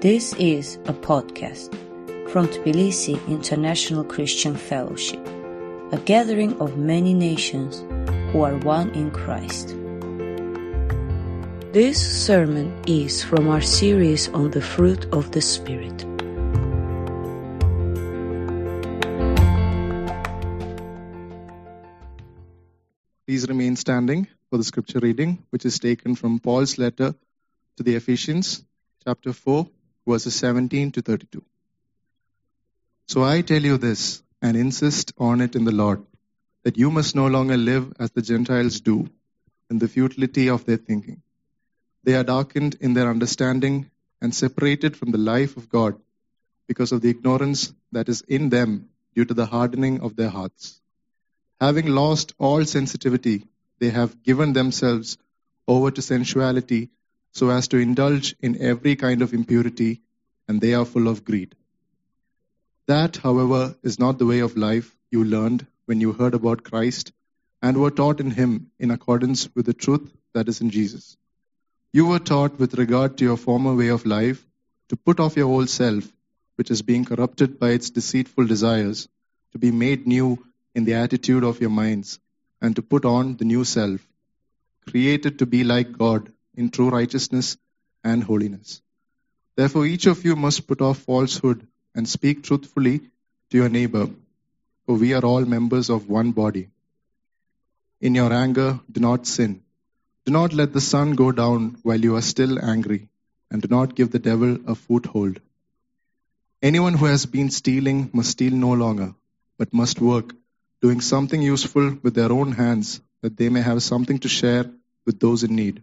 This is a podcast from Tbilisi International Christian Fellowship, a gathering of many nations who are one in Christ. This sermon is from our series on the fruit of the Spirit. Please remain standing for the scripture reading, which is taken from Paul's letter to the Ephesians, chapter 4, verses 17 to 32. So I tell you this, and insist on it in the Lord, that you must no longer live as the Gentiles do, in the futility of their thinking. They are darkened in their understanding and separated from the life of God because of the ignorance that is in them due to the hardening of their hearts. Having lost all sensitivity, they have given themselves over to sensuality so as to indulge in every kind of impurity, and they are full of greed. That, however, is not the way of life you learned when you heard about Christ and were taught in Him in accordance with the truth that is in Jesus. You were taught with regard to your former way of life to put off your old self, which is being corrupted by its deceitful desires, to be made new in the attitude of your minds, and to put on the new self, created to be like God in true righteousness and holiness. Therefore, each of you must put off falsehood and speak truthfully to your neighbor, for we are all members of one body. In your anger, do not sin. Do not let the sun go down while you are still angry, and do not give the devil a foothold. Anyone who has been stealing must steal no longer, but must work, doing something useful with their own hands, that they may have something to share with those in need.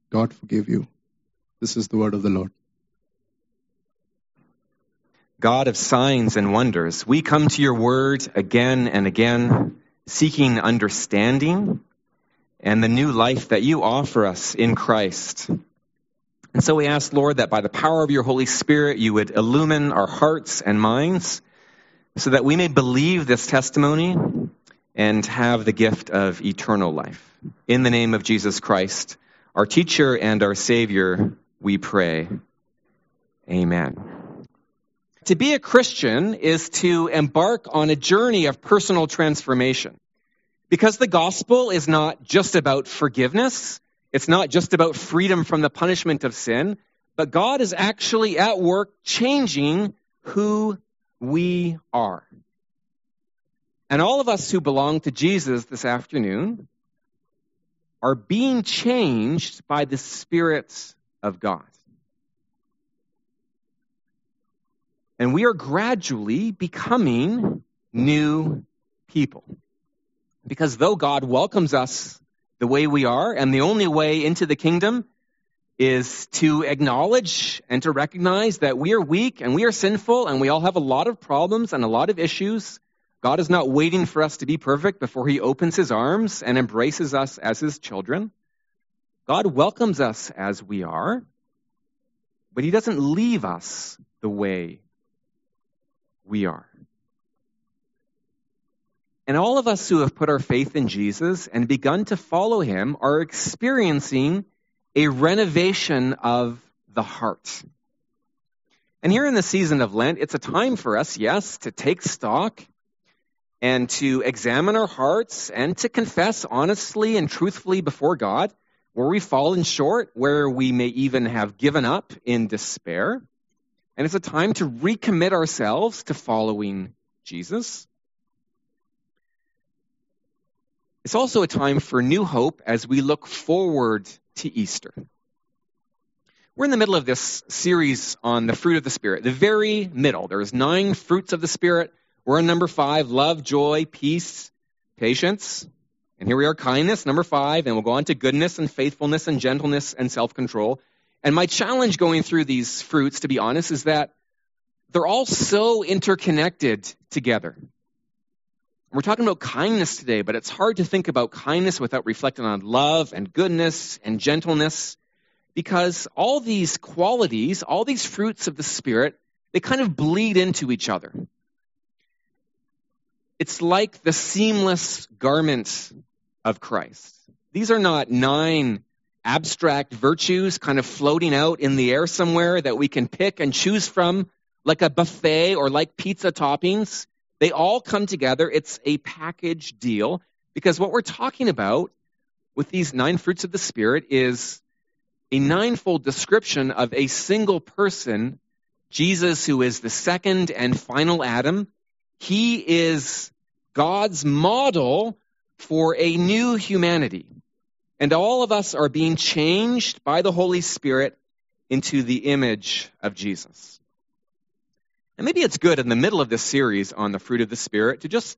God forgive you. This is the word of the Lord. God of signs and wonders, we come to your word again and again, seeking understanding and the new life that you offer us in Christ. And so we ask, Lord, that by the power of your Holy Spirit, you would illumine our hearts and minds so that we may believe this testimony and have the gift of eternal life. In the name of Jesus Christ, our teacher and our Savior, we pray. Amen. To be a Christian is to embark on a journey of personal transformation. Because the gospel is not just about forgiveness, it's not just about freedom from the punishment of sin, but God is actually at work changing who we are. And all of us who belong to Jesus this afternoon are being changed by the Spirit of God. And we are gradually becoming new people. Because though God welcomes us the way we are, and the only way into the kingdom is to acknowledge and to recognize that we are weak and we are sinful and we all have a lot of problems and a lot of issues. God is not waiting for us to be perfect before he opens his arms and embraces us as his children. God welcomes us as we are, but he doesn't leave us the way we are. And all of us who have put our faith in Jesus and begun to follow him are experiencing a renovation of the heart. And here in the season of Lent, it's a time for us, yes, to take stock and to examine our hearts and to confess honestly and truthfully before God where we've fallen short, where we may even have given up in despair. And it's a time to recommit ourselves to following Jesus. It's also a time for new hope as we look forward to Easter. We're in the middle of this series on the fruit of the Spirit, the very middle. There's nine fruits of the Spirit. We're on number five love, joy, peace, patience. And here we are, kindness, number five. And we'll go on to goodness and faithfulness and gentleness and self control. And my challenge going through these fruits, to be honest, is that they're all so interconnected together. We're talking about kindness today, but it's hard to think about kindness without reflecting on love and goodness and gentleness because all these qualities, all these fruits of the Spirit, they kind of bleed into each other. It's like the seamless garment of Christ. These are not nine abstract virtues kind of floating out in the air somewhere that we can pick and choose from like a buffet or like pizza toppings. They all come together. It's a package deal because what we're talking about with these nine fruits of the Spirit is a ninefold description of a single person, Jesus, who is the second and final Adam. He is God's model for a new humanity. And all of us are being changed by the Holy Spirit into the image of Jesus. And maybe it's good in the middle of this series on the fruit of the Spirit to just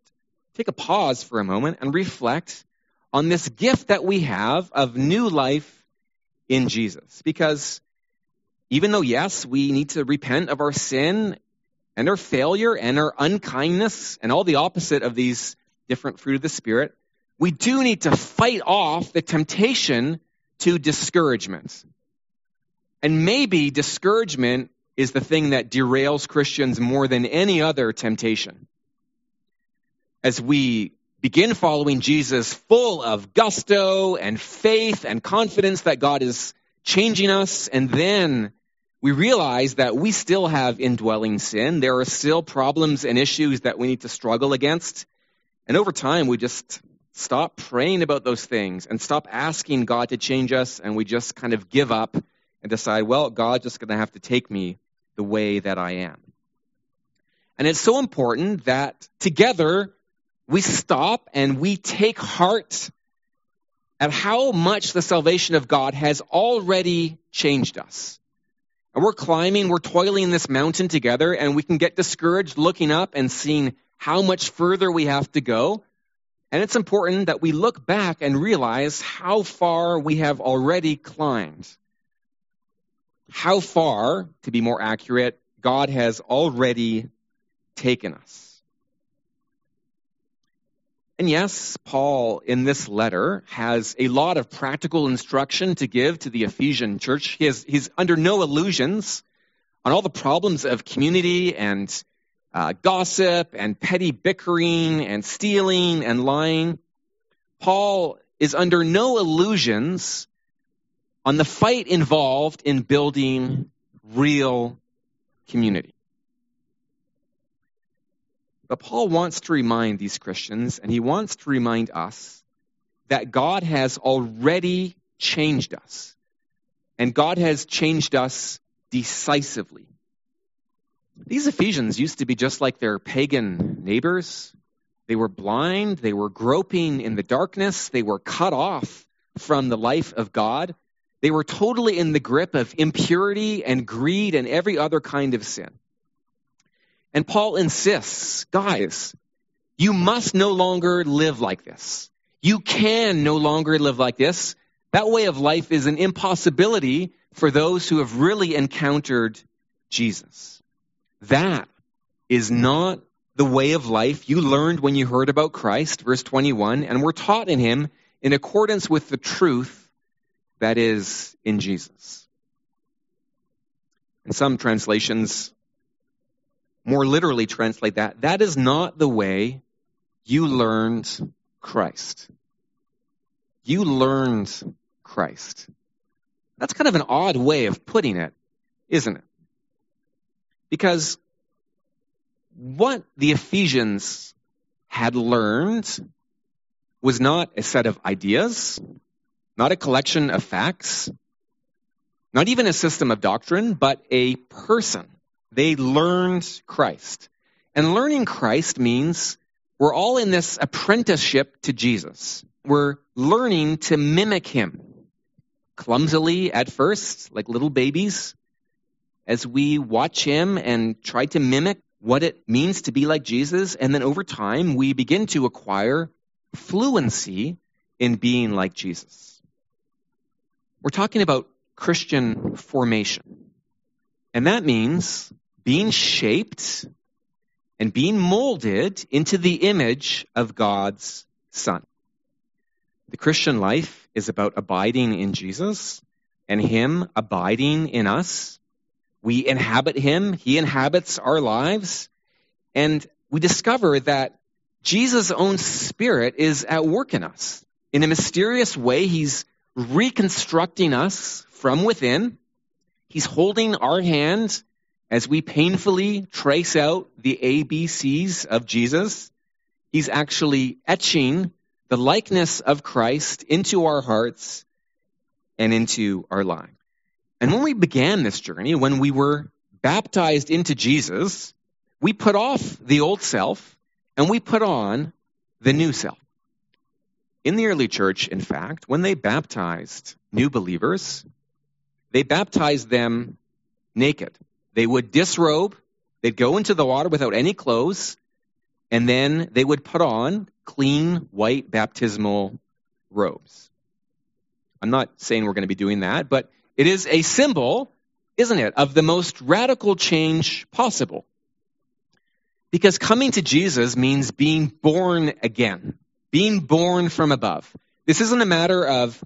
take a pause for a moment and reflect on this gift that we have of new life in Jesus. Because even though, yes, we need to repent of our sin and our failure and our unkindness and all the opposite of these different fruit of the Spirit, we do need to fight off the temptation to discouragement. And maybe discouragement is the thing that derails Christians more than any other temptation. As we begin following Jesus full of gusto and faith and confidence that God is changing us, and then we realize that we still have indwelling sin. There are still problems and issues that we need to struggle against. And over time, we just stop praying about those things and stop asking God to change us, and we just kind of give up and decide, well, God's just going to have to take me the way that I am. And it's so important that together we stop and we take heart at how much the salvation of God has already changed us. And we're climbing, we're toiling this mountain together, and we can get discouraged looking up and seeing how much further we have to go. And it's important that we look back and realize how far we have already climbed. How far, to be more accurate, God has already taken us. And yes, Paul in this letter has a lot of practical instruction to give to the Ephesian church. He has, he's under no illusions on all the problems of community and uh, gossip and petty bickering and stealing and lying. Paul is under no illusions on the fight involved in building real community. But Paul wants to remind these Christians, and he wants to remind us, that God has already changed us. And God has changed us decisively. These Ephesians used to be just like their pagan neighbors. They were blind, they were groping in the darkness, they were cut off from the life of God. They were totally in the grip of impurity and greed and every other kind of sin. And Paul insists, guys, you must no longer live like this. You can no longer live like this. That way of life is an impossibility for those who have really encountered Jesus. That is not the way of life you learned when you heard about Christ, verse 21, and were taught in him in accordance with the truth that is in Jesus. In some translations, more literally translate that, that is not the way you learned Christ. You learned Christ. That's kind of an odd way of putting it, isn't it? Because what the Ephesians had learned was not a set of ideas, not a collection of facts, not even a system of doctrine, but a person. They learned Christ. And learning Christ means we're all in this apprenticeship to Jesus. We're learning to mimic him. Clumsily at first, like little babies, as we watch him and try to mimic what it means to be like Jesus. And then over time, we begin to acquire fluency in being like Jesus. We're talking about Christian formation. And that means being shaped and being molded into the image of God's Son. The Christian life is about abiding in Jesus and Him abiding in us. We inhabit Him, He inhabits our lives, and we discover that Jesus' own Spirit is at work in us. In a mysterious way, He's reconstructing us from within. He's holding our hand as we painfully trace out the ABCs of Jesus. He's actually etching the likeness of Christ into our hearts and into our lives. And when we began this journey, when we were baptized into Jesus, we put off the old self and we put on the new self. In the early church, in fact, when they baptized new believers, they baptized them naked. They would disrobe, they'd go into the water without any clothes, and then they would put on clean white baptismal robes. I'm not saying we're going to be doing that, but it is a symbol, isn't it, of the most radical change possible. Because coming to Jesus means being born again, being born from above. This isn't a matter of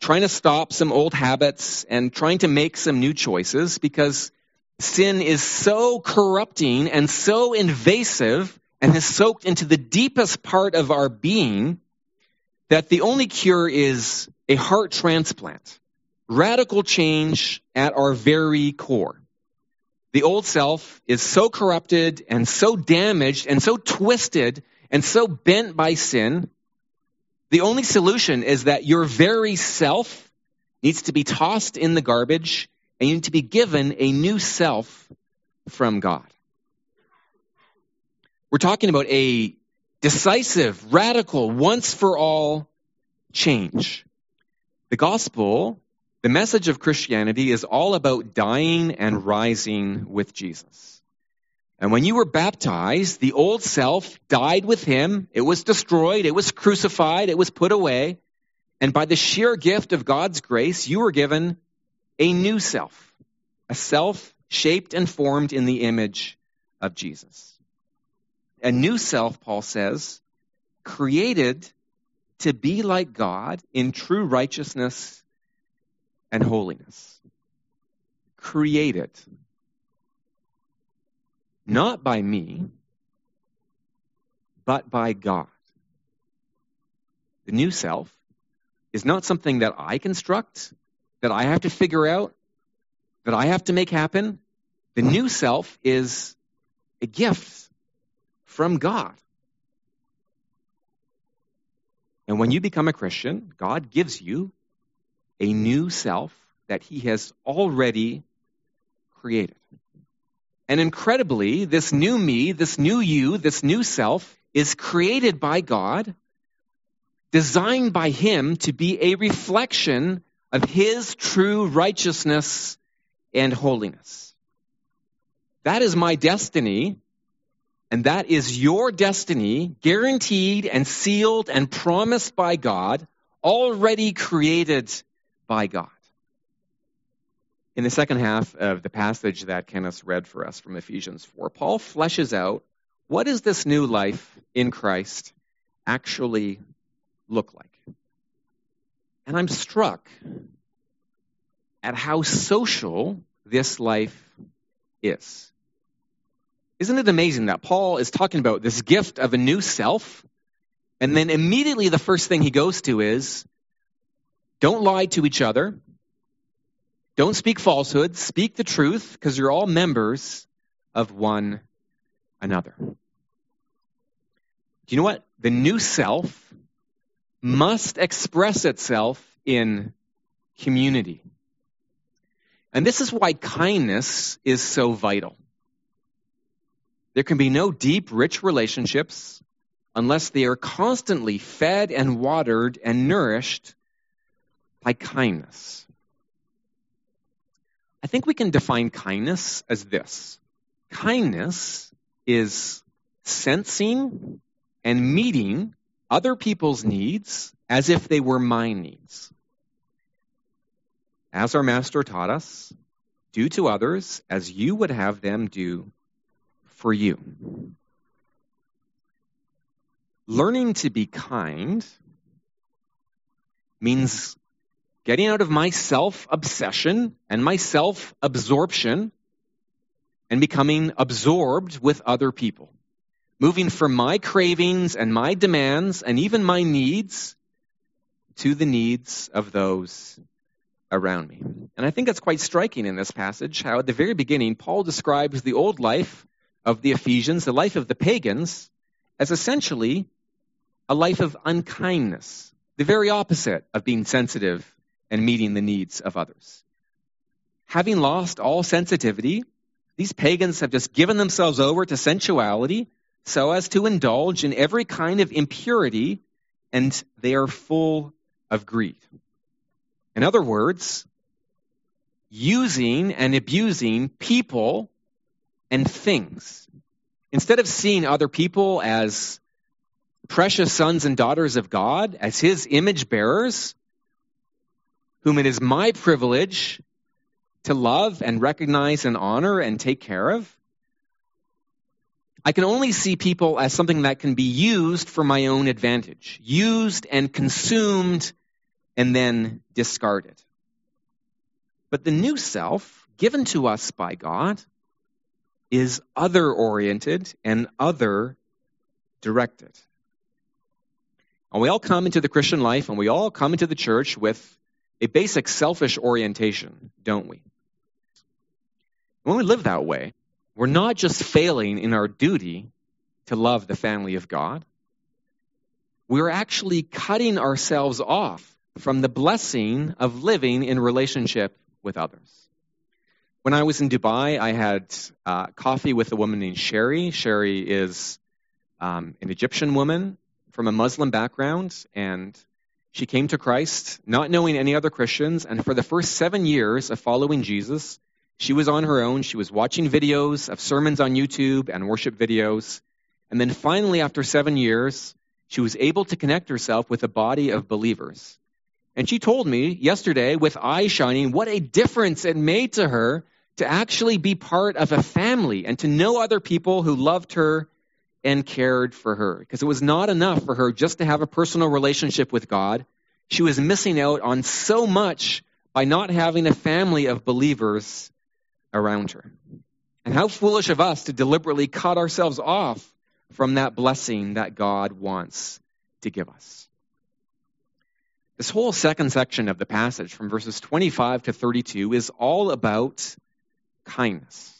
trying to stop some old habits and trying to make some new choices because sin is so corrupting and so invasive and has soaked into the deepest part of our being that the only cure is a heart transplant. Radical change at our very core. The old self is so corrupted and so damaged and so twisted and so bent by sin. The only solution is that your very self needs to be tossed in the garbage and you need to be given a new self from God. We're talking about a decisive, radical, once for all change. The gospel, the message of Christianity is all about dying and rising with Jesus. And when you were baptized, the old self died with him. It was destroyed. It was crucified. It was put away. And by the sheer gift of God's grace, you were given a new self, a self shaped and formed in the image of Jesus. A new self, Paul says, created to be like God in true righteousness and holiness. Created. Not by me, but by God. The new self is not something that I construct, that I have to figure out, that I have to make happen. The new self is a gift from God. And when you become a Christian, God gives you a new self that He has already created. And incredibly, this new me, this new you, this new self is created by God, designed by Him to be a reflection of His true righteousness and holiness. That is my destiny and that is your destiny, guaranteed and sealed and promised by God, already created by God. In the second half of the passage that Kenneth read for us from Ephesians 4, Paul fleshes out what does this new life in Christ actually look like? And I'm struck at how social this life is. Isn't it amazing that Paul is talking about this gift of a new self? And then immediately the first thing he goes to is don't lie to each other. Don't speak falsehoods. Speak the truth because you're all members of one another. Do you know what? The new self must express itself in community. And this is why kindness is so vital. There can be no deep, rich relationships unless they are constantly fed and watered and nourished by kindness. I think we can define kindness as this kindness is sensing and meeting other people's needs as if they were my needs. as our Master taught us, do to others as you would have them do for you. Learning to be kind means getting out of my self obsession and my self absorption and becoming absorbed with other people. Moving from my cravings and my demands and even my needs to the needs of those around me. And I think that's quite striking in this passage how at the very beginning, Paul describes the old life of the Ephesians, the life of the pagans, as essentially a life of unkindness, the very opposite of being sensitive and meeting the needs of others. Having lost all sensitivity, these pagans have just given themselves over to sensuality so as to indulge in every kind of impurity, and they are full of greed. In other words, using and abusing people and things. Instead of seeing other people as precious sons and daughters of God, as his image bearers, whom it is my privilege to love and recognize and honor and take care of, I can only see people as something that can be used for my own advantage, used and consumed and then discarded. But the new self given to us by God is other oriented and other directed. And we all come into the Christian life and we all come into the church with a basic selfish orientation, don't we? When we live that way, we're not just failing in our duty to love the family of God, we're actually cutting ourselves off from the blessing of living in relationship with others. When I was in Dubai, I had uh, coffee with a woman named Sherry. Sherry is um, an Egyptian woman from a Muslim background, and she came to Christ not knowing any other Christians. And for the first seven years of following Jesus, she was on her own. She was watching videos of sermons on YouTube and worship videos. And then finally, after seven years, she was able to connect herself with a body of believers. And she told me yesterday, with eyes shining, what a difference it made to her to actually be part of a family and to know other people who loved her and cared for her. Because it was not enough for her just to have a personal relationship with God. She was missing out on so much by not having a family of believers around her. And how foolish of us to deliberately cut ourselves off from that blessing that God wants to give us. This whole second section of the passage, from verses 25 to 32, is all about kindness.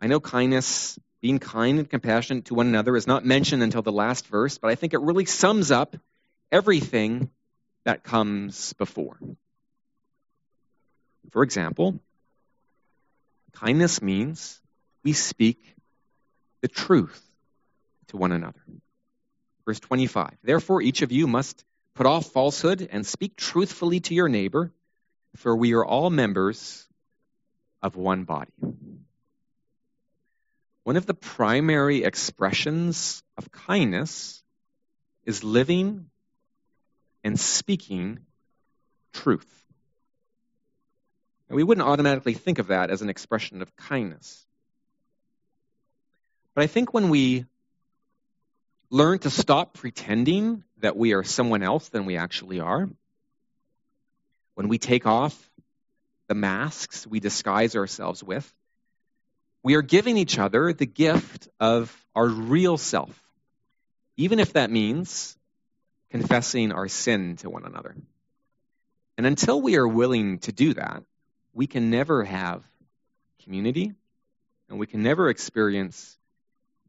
I know kindness, being kind and compassionate to one another, is not mentioned until the last verse, but I think it really sums up everything that comes before. For example, kindness means we speak the truth to one another. Verse 25 Therefore, each of you must Put off falsehood and speak truthfully to your neighbor, for we are all members of one body. One of the primary expressions of kindness is living and speaking truth. And we wouldn't automatically think of that as an expression of kindness. But I think when we learn to stop pretending that we are someone else than we actually are. When we take off the masks we disguise ourselves with, we are giving each other the gift of our real self, even if that means confessing our sin to one another. And until we are willing to do that, we can never have community and we can never experience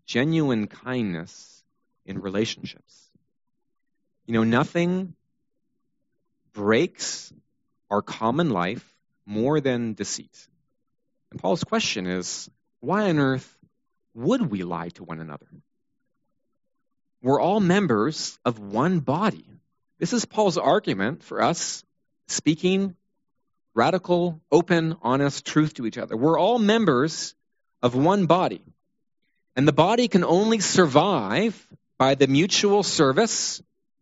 genuine kindness in relationships. You know, nothing breaks our common life more than deceit. And Paul's question is why on earth would we lie to one another? We're all members of one body. This is Paul's argument for us speaking radical, open, honest truth to each other. We're all members of one body. And the body can only survive by the mutual service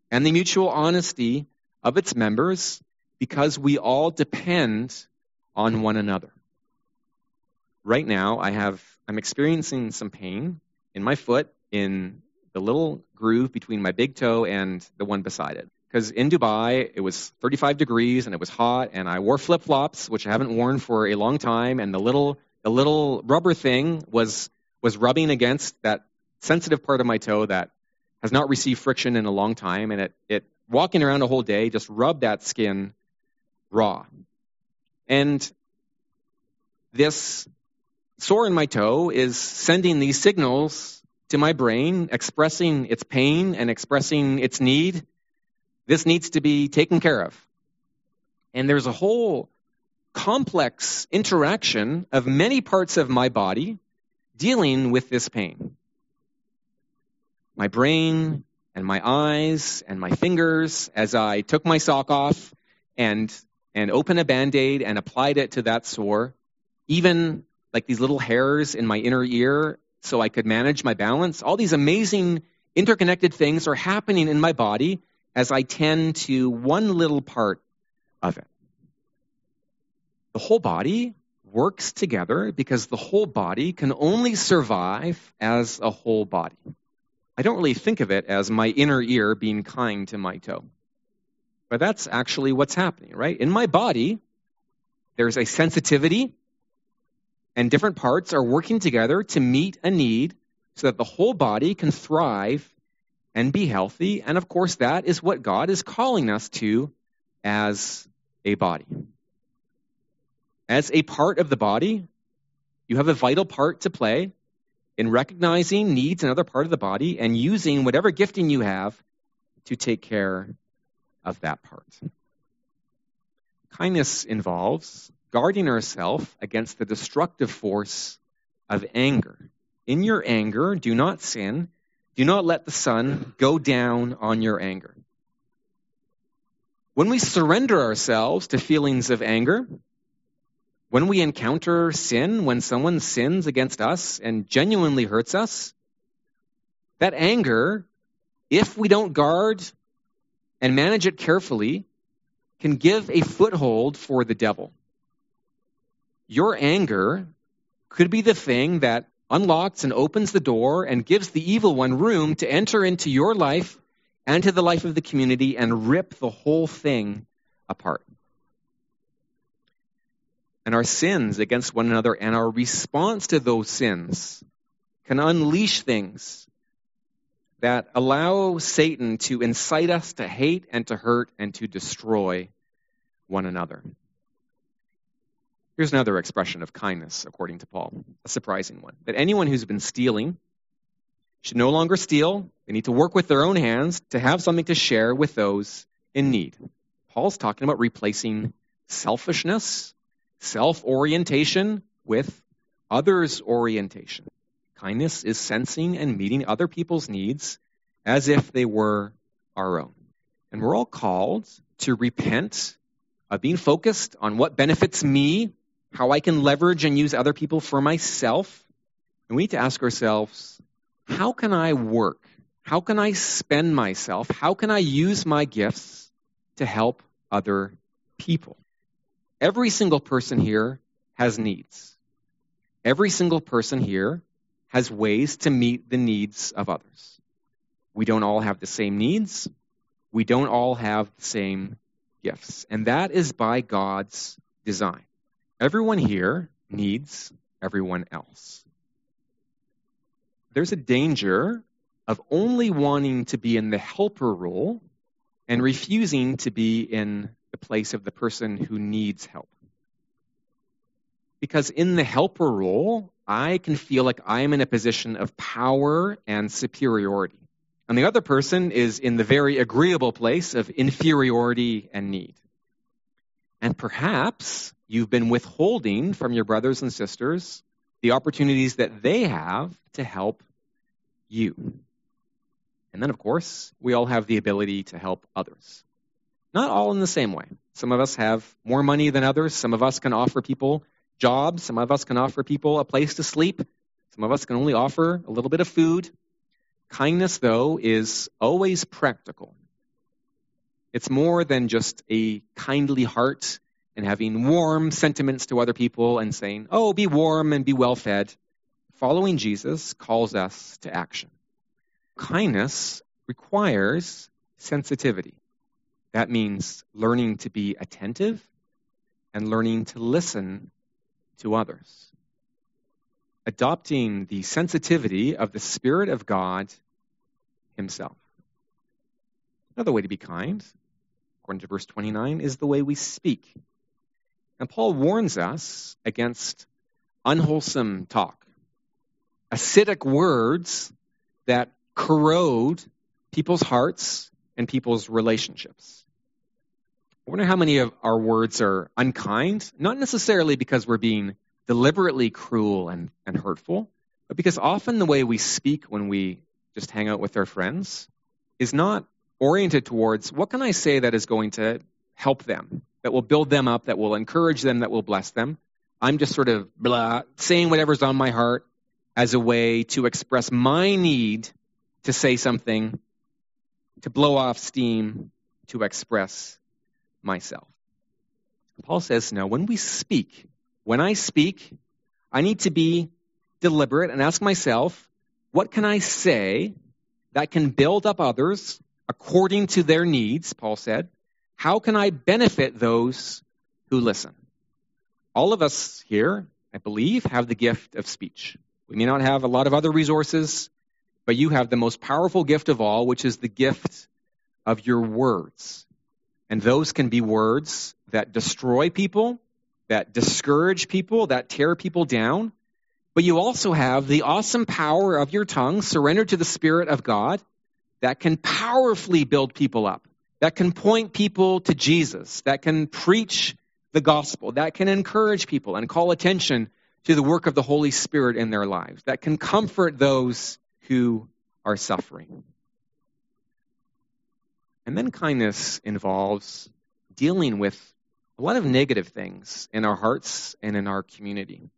and the mutual honesty of its members because we all depend on one another. Right now, I have I'm experiencing some pain in my foot in the little groove between my big toe and the one beside it. Because in Dubai, it was 35 degrees and it was hot, and I wore flip flops, which I haven't worn for a long time, and the little the little rubber thing was was rubbing against that sensitive part of my toe that has not received friction in a long time, and it it walking around a whole day just rubbed that skin raw. And this sore in my toe is sending these signals to my brain, expressing its pain and expressing its need. This needs to be taken care of. And there's a whole complex interaction of many parts of my body dealing with this pain. My brain and my eyes and my fingers as I took my sock off and and opened a band-aid and applied it to that sore, even like these little hairs in my inner ear so I could manage my balance. All these amazing interconnected things are happening in my body as I tend to one little part of it. The whole body works together because the whole body can only survive as a whole body. I don't really think of it as my inner ear being kind to my toe. But that's actually what's happening, right? In my body, there's a sensitivity and different parts are working together to meet a need so that the whole body can thrive and be healthy. And of course, that is what God is calling us to as a body. As a part of the body, you have a vital part to play in recognizing needs in another part of the body and using whatever gifting you have to take care of that part. Kindness involves guarding ourselves against the destructive force of anger. In your anger, do not sin. Do not let the sun go down on your anger. When we surrender ourselves to feelings of anger, when we encounter sin, when someone sins against us and genuinely hurts us, that anger, if we don't guard and manage it carefully, can give a foothold for the devil your anger could be the thing that unlocks and opens the door and gives the evil one room to enter into your life and to the life of the community and rip the whole thing apart. And our sins against one another and our response to those sins can unleash things that allow Satan to incite us to hate and to hurt and to destroy one another. Here's another expression of kindness, according to Paul, a surprising one that anyone who's been stealing should no longer steal. They need to work with their own hands to have something to share with those in need. Paul's talking about replacing selfishness, self orientation with others orientation. Kindness is sensing and meeting other people's needs as if they were our own. And we're all called to repent of being focused on what benefits me how I can leverage and use other people for myself. And we need to ask ourselves, how can I work? How can I spend myself? How can I use my gifts to help other people? Every single person here has needs. Every single person here has ways to meet the needs of others. We don't all have the same needs. We don't all have the same gifts. And that is by God's design. Everyone here needs everyone else. There's a danger of only wanting to be in the helper role and refusing to be in the place of the person who needs help. Because in the helper role, I can feel like I am in a position of power and superiority. And the other person is in the very agreeable place of inferiority and need. And perhaps you've been withholding from your brothers and sisters the opportunities that they have to help you. And then, of course, we all have the ability to help others. Not all in the same way. Some of us have more money than others. Some of us can offer people jobs. Some of us can offer people a place to sleep. Some of us can only offer a little bit of food. Kindness, though, is always practical. It's more than just a kindly heart and having warm sentiments to other people and saying, oh, be warm and be well fed. Following Jesus calls us to action. Kindness requires sensitivity. That means learning to be attentive and learning to listen to others. Adopting the sensitivity of the Spirit of God Himself. Another way to be kind, according to verse 29, is the way we speak. And Paul warns us against unwholesome talk, acidic words that corrode people's hearts and people's relationships. I wonder how many of our words are unkind, not necessarily because we're being deliberately cruel and, and hurtful, but because often the way we speak when we just hang out with our friends is not oriented towards what can I say that is going to help them, that will build them up, that will encourage them, that will bless them. I'm just sort of blah, saying whatever's on my heart as a way to express my need to say something, to blow off steam, to express myself. Paul says, no, when we speak, when I speak, I need to be deliberate and ask myself, what can I say that can build up others according to their needs, Paul said? How can I benefit those who listen? All of us here, I believe, have the gift of speech. We may not have a lot of other resources, but you have the most powerful gift of all, which is the gift of your words. And those can be words that destroy people, that discourage people, that tear people down. But you also have the awesome power of your tongue surrendered to the Spirit of God that can powerfully build people up, that can point people to Jesus, that can preach the gospel, that can encourage people and call attention to the work of the Holy Spirit in their lives, that can comfort those who are suffering. And then kindness involves dealing with a lot of negative things in our hearts and in our community.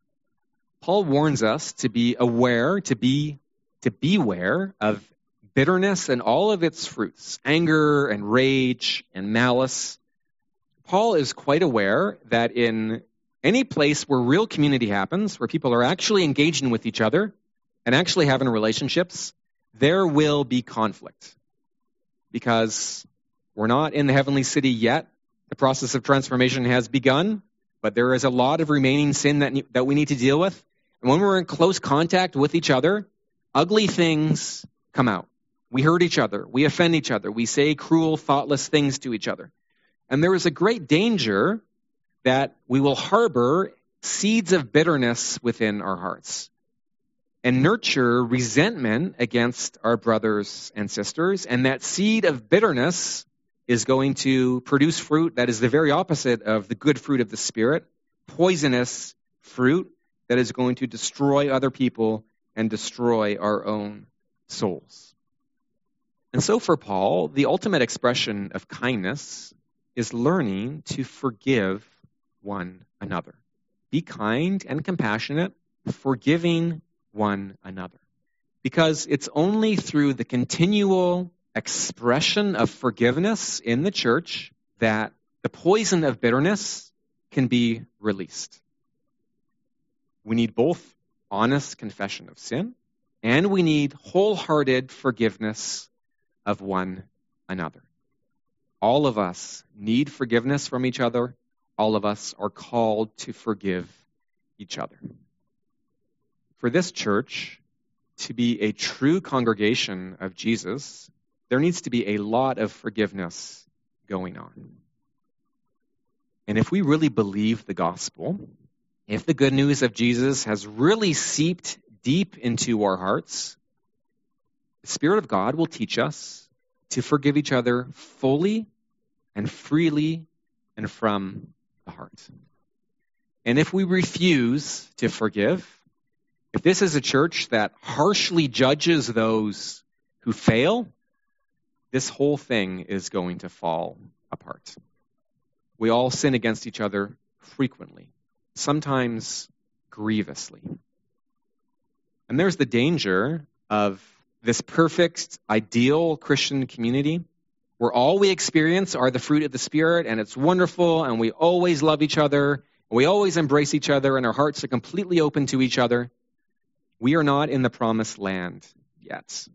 Paul warns us to be aware, to be to beware of bitterness and all of its fruits, anger and rage and malice. Paul is quite aware that in any place where real community happens, where people are actually engaging with each other and actually having relationships, there will be conflict. Because we're not in the heavenly city yet. The process of transformation has begun, but there is a lot of remaining sin that, that we need to deal with. And when we're in close contact with each other, ugly things come out. We hurt each other. We offend each other. We say cruel, thoughtless things to each other. And there is a great danger that we will harbor seeds of bitterness within our hearts and nurture resentment against our brothers and sisters. And that seed of bitterness is going to produce fruit that is the very opposite of the good fruit of the Spirit, poisonous fruit that is going to destroy other people and destroy our own souls. And so, for Paul, the ultimate expression of kindness is learning to forgive one another. Be kind and compassionate, forgiving one another. Because it's only through the continual expression of forgiveness in the church that the poison of bitterness can be released. We need both honest confession of sin and we need wholehearted forgiveness of one another. All of us need forgiveness from each other all of us are called to forgive each other. For this church to be a true congregation of Jesus, there needs to be a lot of forgiveness going on. And if we really believe the gospel, if the good news of Jesus has really seeped deep into our hearts, Spirit of God will teach us to forgive each other fully and freely and from the heart. And if we refuse to forgive, if this is a church that harshly judges those who fail, this whole thing is going to fall apart. We all sin against each other frequently, sometimes grievously. And there's the danger of this perfect, ideal Christian community where all we experience are the fruit of the Spirit and it's wonderful and we always love each other, and we always embrace each other and our hearts are completely open to each other. We are not in the promised land yet.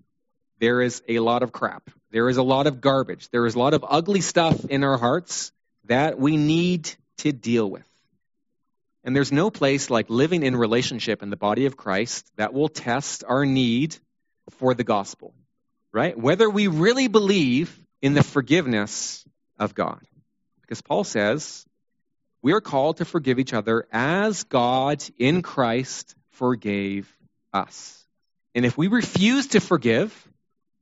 There is a lot of crap. There is a lot of garbage. There is a lot of ugly stuff in our hearts that we need to deal with. And there's no place like living in relationship in the body of Christ that will test our need for the gospel, right? Whether we really believe in the forgiveness of God. Because Paul says we are called to forgive each other as God in Christ forgave us. And if we refuse to forgive,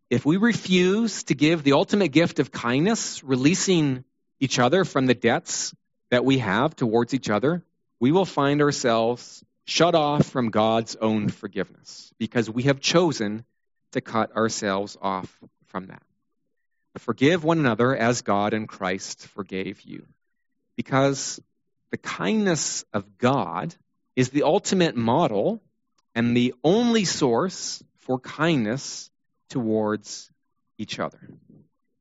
if we refuse to give the ultimate gift of kindness, releasing each other from the debts that we have towards each other, we will find ourselves shut off from God's own forgiveness because we have chosen to cut ourselves off from that. Forgive one another as God and Christ forgave you. Because the kindness of God is the ultimate model and the only source for kindness towards each other.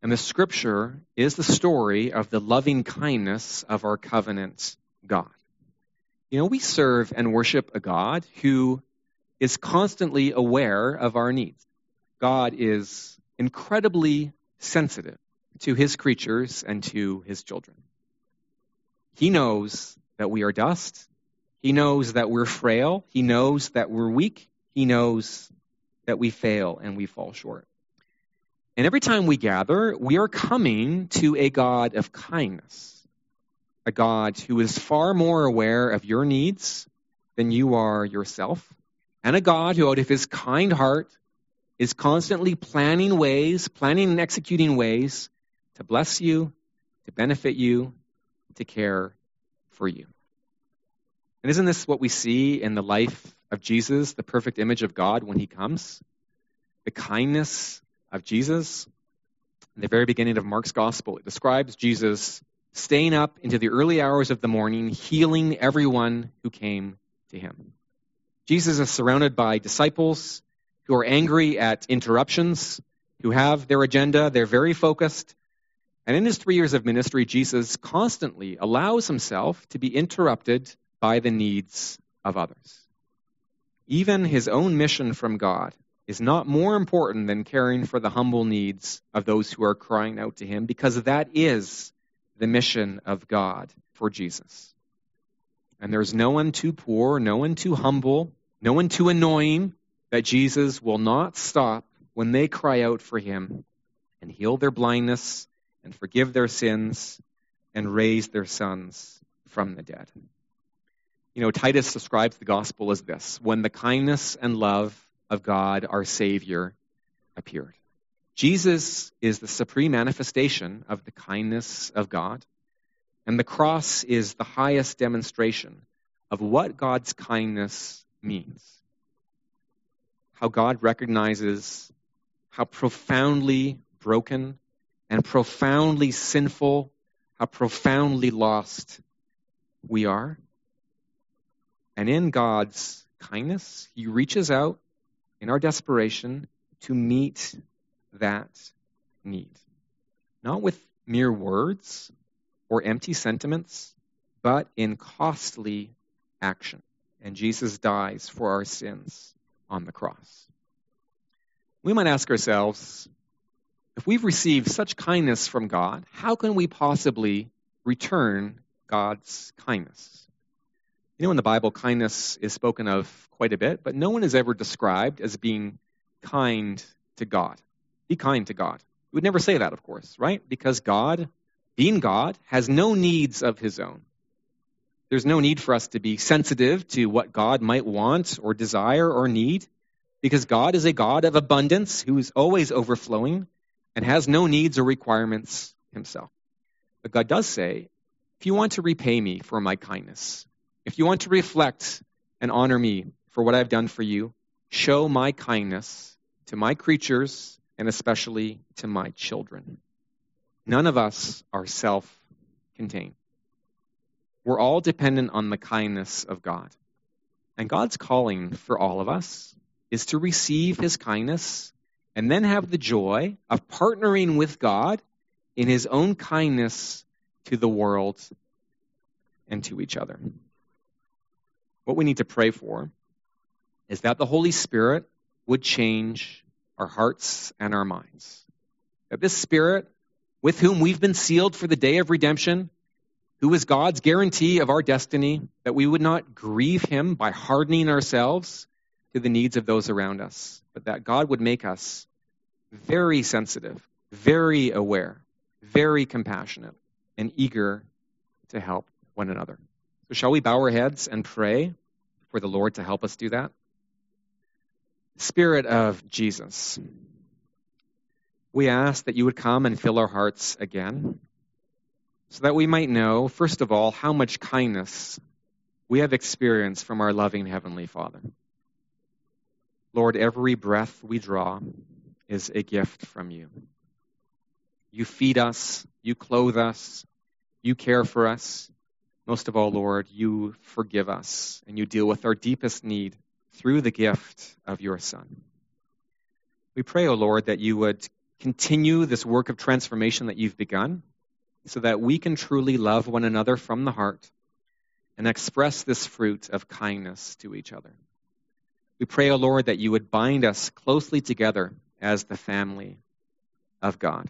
And the scripture is the story of the loving kindness of our covenant God. You know, we serve and worship a God who is constantly aware of our needs. God is incredibly sensitive to his creatures and to his children. He knows that we are dust. He knows that we're frail. He knows that we're weak. He knows that we fail and we fall short. And every time we gather, we are coming to a God of kindness, a God who is far more aware of your needs than you are yourself, and a God who, out of his kind heart, is constantly planning ways, planning and executing ways to bless you, to benefit you, to care for you. And isn't this what we see in the life of Jesus, the perfect image of God when he comes? The kindness of Jesus. In the very beginning of Mark's gospel, it describes Jesus staying up into the early hours of the morning, healing everyone who came to him. Jesus is surrounded by disciples who are angry at interruptions, who have their agenda, they're very focused. And in his three years of ministry, Jesus constantly allows himself to be interrupted by the needs of others. Even his own mission from God is not more important than caring for the humble needs of those who are crying out to him, because that is the mission of God for Jesus. And there's no one too poor, no one too humble, no one too annoying that Jesus will not stop when they cry out for him and heal their blindness and forgive their sins and raise their sons from the dead. You know, Titus describes the gospel as this when the kindness and love of God, our Savior, appeared. Jesus is the supreme manifestation of the kindness of God, and the cross is the highest demonstration of what God's kindness means how God recognizes how profoundly broken and profoundly sinful, how profoundly lost we are. And in God's kindness, He reaches out in our desperation to meet that need. Not with mere words or empty sentiments, but in costly action. And Jesus dies for our sins on the cross. We might ask ourselves if we've received such kindness from God, how can we possibly return God's kindness? You know, in the Bible, kindness is spoken of quite a bit, but no one is ever described as being kind to God. Be kind to God. We would never say that, of course, right? Because God, being God, has no needs of his own. There's no need for us to be sensitive to what God might want or desire or need because God is a God of abundance who is always overflowing and has no needs or requirements himself. But God does say, if you want to repay me for my kindness, if you want to reflect and honor me for what I've done for you, show my kindness to my creatures and especially to my children. None of us are self contained. We're all dependent on the kindness of God. And God's calling for all of us is to receive his kindness and then have the joy of partnering with God in his own kindness to the world and to each other. What we need to pray for is that the Holy Spirit would change our hearts and our minds. That this Spirit, with whom we've been sealed for the day of redemption, who is God's guarantee of our destiny, that we would not grieve him by hardening ourselves to the needs of those around us, but that God would make us very sensitive, very aware, very compassionate, and eager to help one another. So, shall we bow our heads and pray for the Lord to help us do that? Spirit of Jesus, we ask that you would come and fill our hearts again so that we might know, first of all, how much kindness we have experienced from our loving Heavenly Father. Lord, every breath we draw is a gift from you. You feed us, you clothe us, you care for us. Most of all, Lord, you forgive us and you deal with our deepest need through the gift of your Son. We pray, O oh Lord, that you would continue this work of transformation that you've begun so that we can truly love one another from the heart and express this fruit of kindness to each other. We pray, O oh Lord, that you would bind us closely together as the family of God.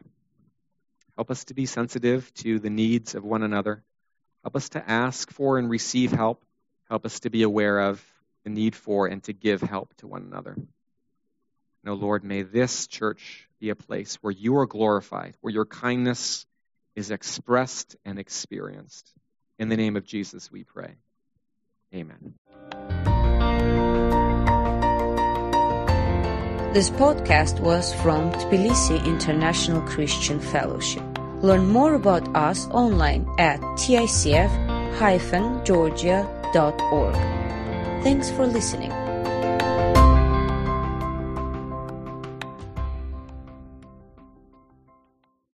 Help us to be sensitive to the needs of one another. Help us to ask for and receive help. Help us to be aware of the need for and to give help to one another. No, Lord, may this church be a place where you are glorified, where your kindness is expressed and experienced. In the name of Jesus, we pray. Amen. This podcast was from Tbilisi International Christian Fellowship. Learn more about us online at ticf-georgia.org. Thanks for listening.